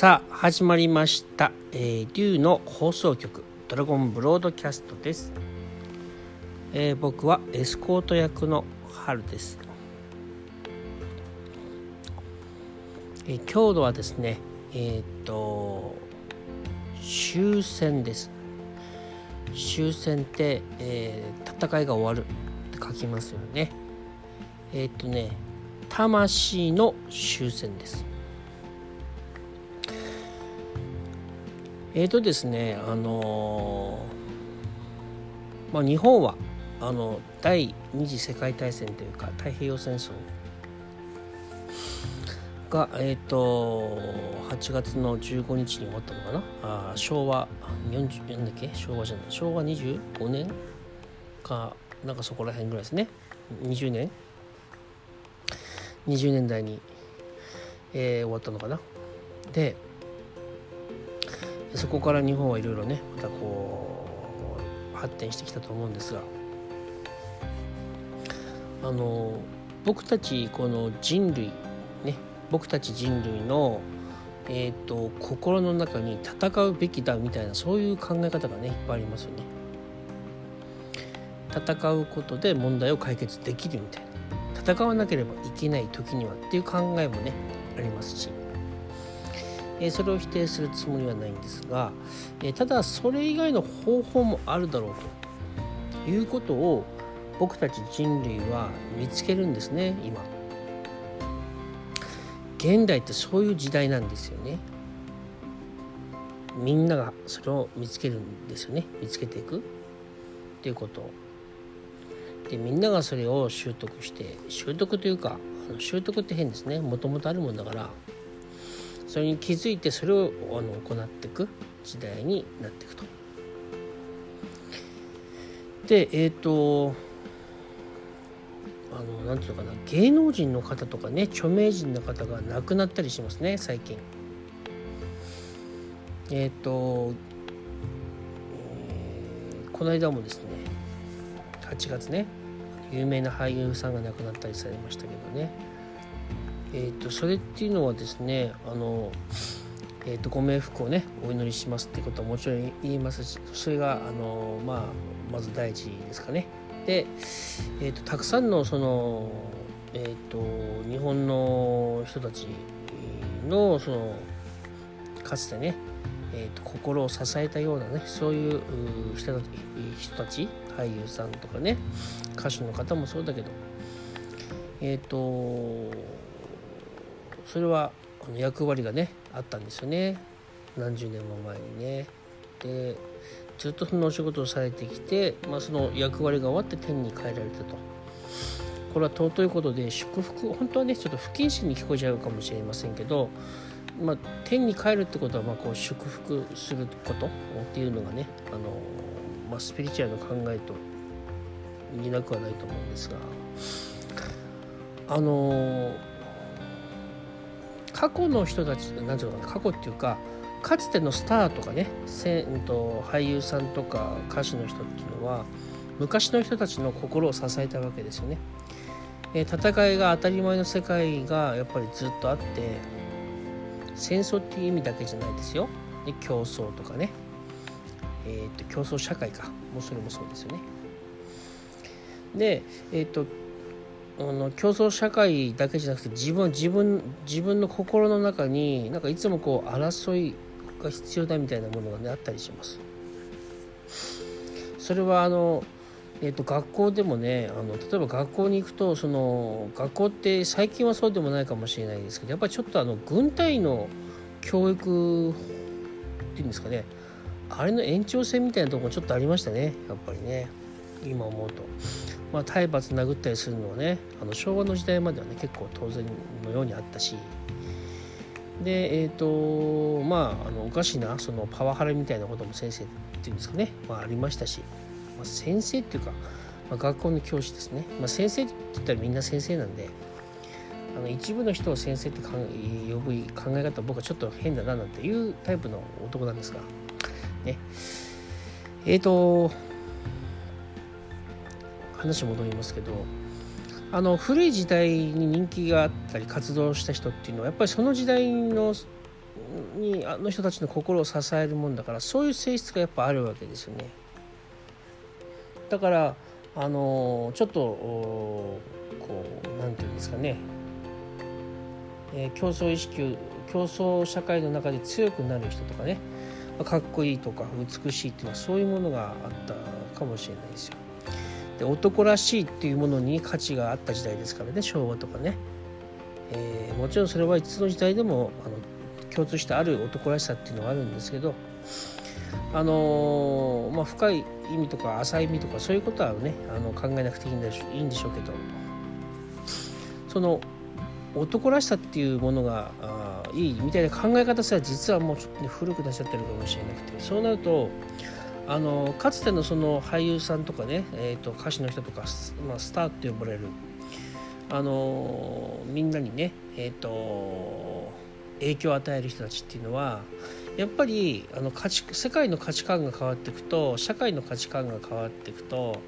さあ始まりました「えー、竜の放送局ドラゴンブロードキャスト」です、えー、僕はエスコート役の春です、えー、今日はですねえっ、と終戦です。終戦って、え戦いが終わるって書きますよね。えっ、とね魂の終戦です。えーとですねあのー、まあ、日本はあの第二次世界大戦というか太平洋戦争が、えーと、8月の15日に終わったのかな？あ昭和40なんだっけ？昭和じゃない。昭和25年かなんかそこら辺ぐらいですね。20年？20年代に、えー、終わったのかな？でそこから日本はいろいろねまたこう発展してきたと思うんですが。あの僕たちこの人類ね僕たち人類のえーと、心の中に戦うべきだみたいなそういう考え方がねいっぱいありますよね。戦うことで問題を解決できるみたいな。戦わなければいけない時にはっていう考えもねありますし。えそれを否定するつもりはないんですが、えただそれ以外の方法もあるだろうということを僕たち人類は見つけるんですね今。現代ってそういう時代なんですよね。みんながそれを見つけるんですよね。見つけていく。っていうこと。でみんながそれを習得して習得というか習得って変ですね。もともとあるもんだから。それに気づいてそれをあの行っていく時代になっていくと。でえっ、ー、とあのなんていうのかな芸能人の方とかね著名人の方が亡くなったりしますね最近。えっ、ー、と、えー、この間もですね8月ね有名な俳優さんが亡くなったりされましたけどねえーと、それっていうのはですねあの、えーと、ご冥福をねお祈りしますっていうことはもちろん言いますしそれがあの、まあ、まず第一ですかね。で、えーと、たくさんのその、えー、と日本の人たちのそのかつてね、えー、と心を支えたようなねそういう人たち俳優さんとかね歌手の方もそうだけどえっ、ー、とそれはあの役割がねあったんですよね何十年も前にね。でずっとそのお仕事をされてきて、まあ、その役割が終わって天に帰られたと。これは尊いことで祝福本当はねちょっと不謹慎に聞こえちゃうかもしれませんけど、まあ、天に帰るってことはまこう祝福することっていうのがねあの、まあ、スピリチュアルの考えと似なくはないと思うんですがあの過去の人たち何ていうのかな過去っていうかかつてのスターとかねせんと俳優さんとか歌手の人っていうのは昔の人たちの心を支えたわけですよね。え戦いが当たり前の世界がやっぱりずっとあって戦争っていう意味だけじゃないですよ。で競争とかね、えーと、競争社会かもうそれもそうですよね。で、えーとの競争社会だけじゃなくて自分自分自分の心の中になんかいつもこう争いが必要だみたいなものがねあったりします。それはあのえーと、学校でもねあの例えば学校に行くとその学校って最近はそうでもないかもしれないですけどやっぱりちょっとあの軍隊の教育っていうんですかねあれの延長線みたいなところちょっとありましたねやっぱりね今思うと。まあ、体罰殴ったりするのはねあの昭和の時代まではね結構当然のようにあったし。でえっ、ー、とまああのおかしなそのパワハラみたいなことも先生っていうんですかね、まあ、ありましたし、まあ、先生っていうか、まあ、学校の教師ですね、まあ、先生って言ったらみんな先生なんであの一部の人を先生って呼ぶ考え方は僕はちょっと変だななんていうタイプの男なんですが。ね。えっ、ー、と話戻りますけどあの古い時代に人気があったり活動した人っていうのはやっぱりその時代のにあの人たちの心を支えるもんだからそういう性質がやっぱあるわけですよね。だからあのちょっとこう何て言うんですかね、えー、競争意識競争社会の中で強くなる人とかねかっこいいとか美しいっていうのはそういうものがあったかもしれないですよ。で男らしいっていうものに価値があった時代ですからね昭和とかね、えー、もちろんそれはいつの時代でもあの共通してある男らしさっていうのはあるんですけどあのー、まあ、深い意味とか浅い意味とかそういうことはねあの考えなくていいんでしょいいんでしょうけど。その男らしさっていうものがあいいみたいな考え方すら実はもうちょっと、ね、古くなっちゃってるかもしれなくてそうなるとあのかつてのその俳優さんとかね、えーと、歌手の人とか、まあ、スターって呼ばれるあのみんなにね、えーと、影響を与える人たちっていうのはやっぱりあの価値世界の価値観が変わっていくと社会の価値観が変わっていくと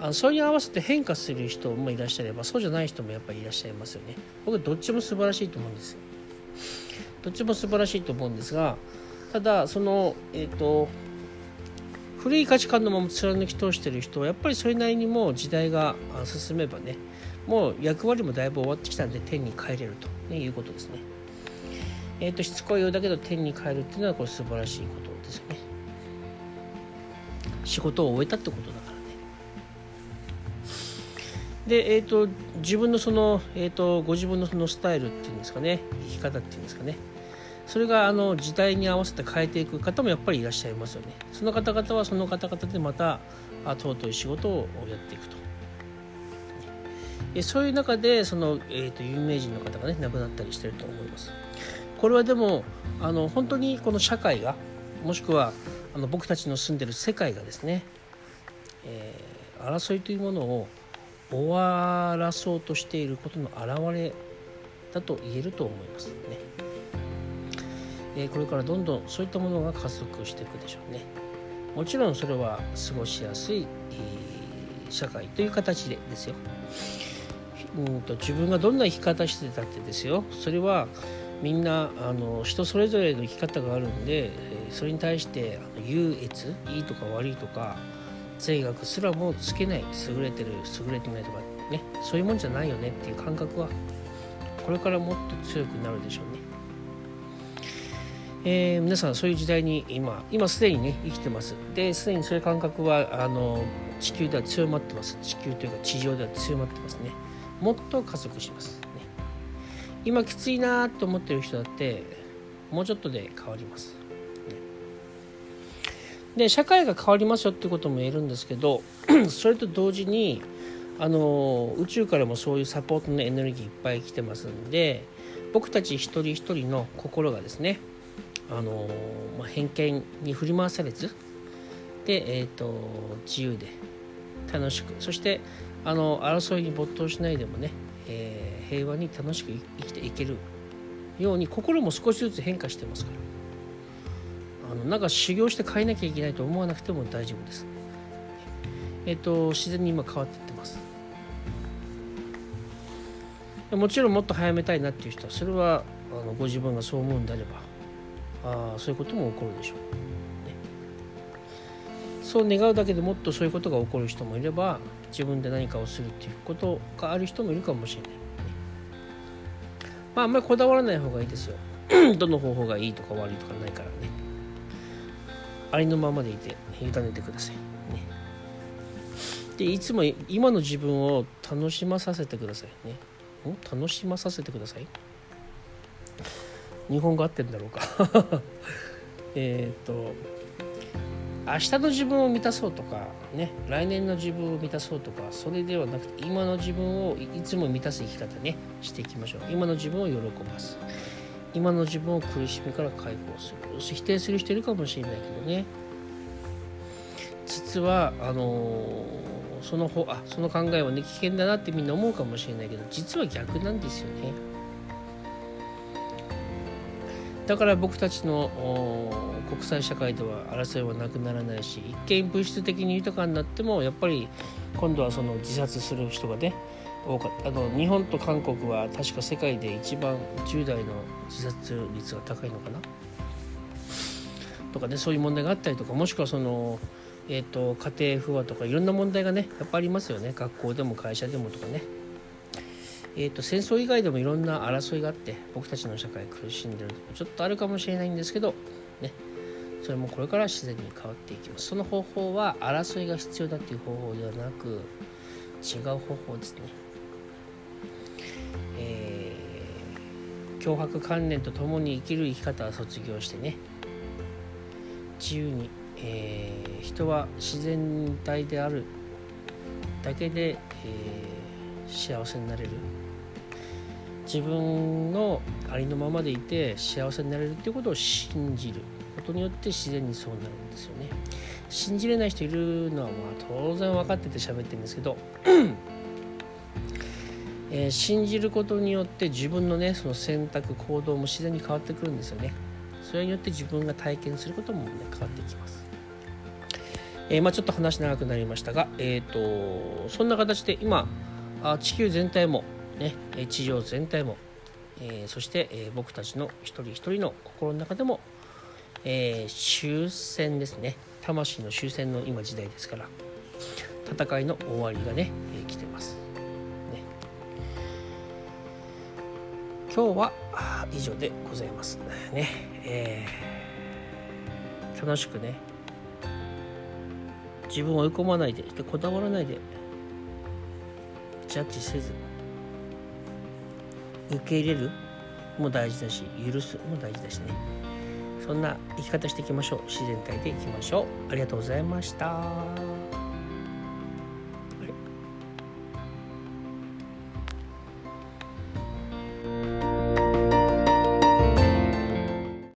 あのそれに合わせて変化する人もいらっしゃればそうじゃない人もやっぱりいらっしゃいますよね。僕どっちも素晴らしいと思うんですよ。どっちも素晴らしいと思うんですがただそのえっ、ー、と古い価値観のまま貫き通してる人はやっぱりそれなりにもう時代が進めばねもう役割もだいぶ終わってきたんで天に帰れると、いうことですね。えっ、ー、としつこいようだけど天に帰るっていうのはこれ素晴らしいことですよね。仕事を終えたってことだからね。で、えっ、ー、と自分のその、えっ、ー、とご自分のそのスタイルっていうんですかね生き方っていうんですかねそれがあの時代に合わせて変えていく方もやっぱりいらっしゃいますよね。その方々はその方々でまた尊い仕事をやっていくと。そういう中でその、えーと、有名人の方がね亡くなったりしてると思います。これはでもあの本当にこの社会がもしくはあの僕たちの住んでる世界がですね、えー、争いというものを終わらそうとしていることの表れだと言えると思いますね。えこれからどんどんそういったものが加速していくでしょうね。もちろんそれは過ごしやすい社会という形でですよ。うんと自分がどんな生き方してたってですよ。それはみんなあの人それぞれの生き方があるんでそれに対して優越いいとか悪いとか税額すらもつけない優れてる優れてないとかね。そういうもんじゃないよねっていう感覚はこれからもっと強くなるでしょうね。えー、皆さんそういう時代に今今すでにね生きてます。ですでにそういう感覚はあの地球では強まってます。地球というか地上では強まってますね。もっと加速します。ね。今きついなと思ってる人だってもうちょっとで変わります、ね、で社会が変わりますよってことも言えるんですけど それと同時にあの宇宙からもそういうサポートのエネルギーいっぱい来てますんで僕たち一人一人の心がですねあのまあ、偏見に振り回されずで、えーと、自由で楽しくそしてあの争いに没頭しないでもね、えー、平和に楽しく生きていけるように心も少しずつ変化してますからあのなんか修行して変えなきゃいけないと思わなくても大丈夫です。えっ、ー、と自然に今変わっていってます。もちろんもっと早めたいなっていう人はそれはあのご自分がそう思うんであればあそういうことも起こるでしょう、ね、そう願うだけでもっとそういうことが起こる人もいれば自分で何かをするっていうことがある人もいるかもしれない、ね、まああんまりこだわらない方がいいですよ。どの方法がいいとか悪いとかないからね。ありのままでいて委ねてください、ね、でいつも今の自分を楽しまさせてください。ね。楽しまさせてください？日本語合ってるんだろうか。えっと明日の自分を満たそうとかね来年の自分を満たそうとかそれではなくて今の自分をいつも満たす生き方ねしていきましょう。今の自分を喜ばす。今の自分を苦しみから解放する。否定する人いるかもしれないけどね。実はあのー、その方あその考えはね危険だなってみんな思うかもしれないけど実は逆なんですよね。だから僕たちの国際社会では争いはなくならないし一見物質的に豊かになってもやっぱり今度はその自殺する人がね、多かった。あの日本と韓国は確か世界で一番10代の自殺率が高いのかな？とかねそういう問題があったりとかもしくはその、えーと、家庭不和とかいろんな問題がねやっぱありますよね。学校でも会社でもとかね。えーと、戦争以外でもいろんな争いがあって僕たちの社会苦しんでるとこちょっとあるかもしれないんですけど、ね、それもこれから自然に変わっていきます。その方法は争いが必要だっていう方法ではなく違う方法ですね。えー、脅迫観念とともに生きる生き方は卒業してね。自由に、えー、人は自然体であるだけで、えー、幸せになれる。自分のありのままでいて幸せになれるっていうことを信じることによって自然にそうなるんですよね。信じれない人いるのはまあ当然分かってて喋ってるんですけどえー、信じることによって自分のねその選択行動も自然に変わってくるんですよね。それによって自分が体験することもね変わってきます。えー、まあ、ちょっと話長くなりましたが、えーと、そんな形で今地球全体も、ね、地上全体も、えー、そして、えー、僕たちの一人一人の心の中でも、え終戦ですね。魂の終戦の今時代ですから戦いの終わりがね、え来てます。ね。今日は以上でございます。ね、え、楽しくね自分を追い込まないででこだわらないでジャッジせず受け入れるも大事だし許すも大事だしね。そんな生き方していきましょう。自然体でいきましょう。ありがとうございました。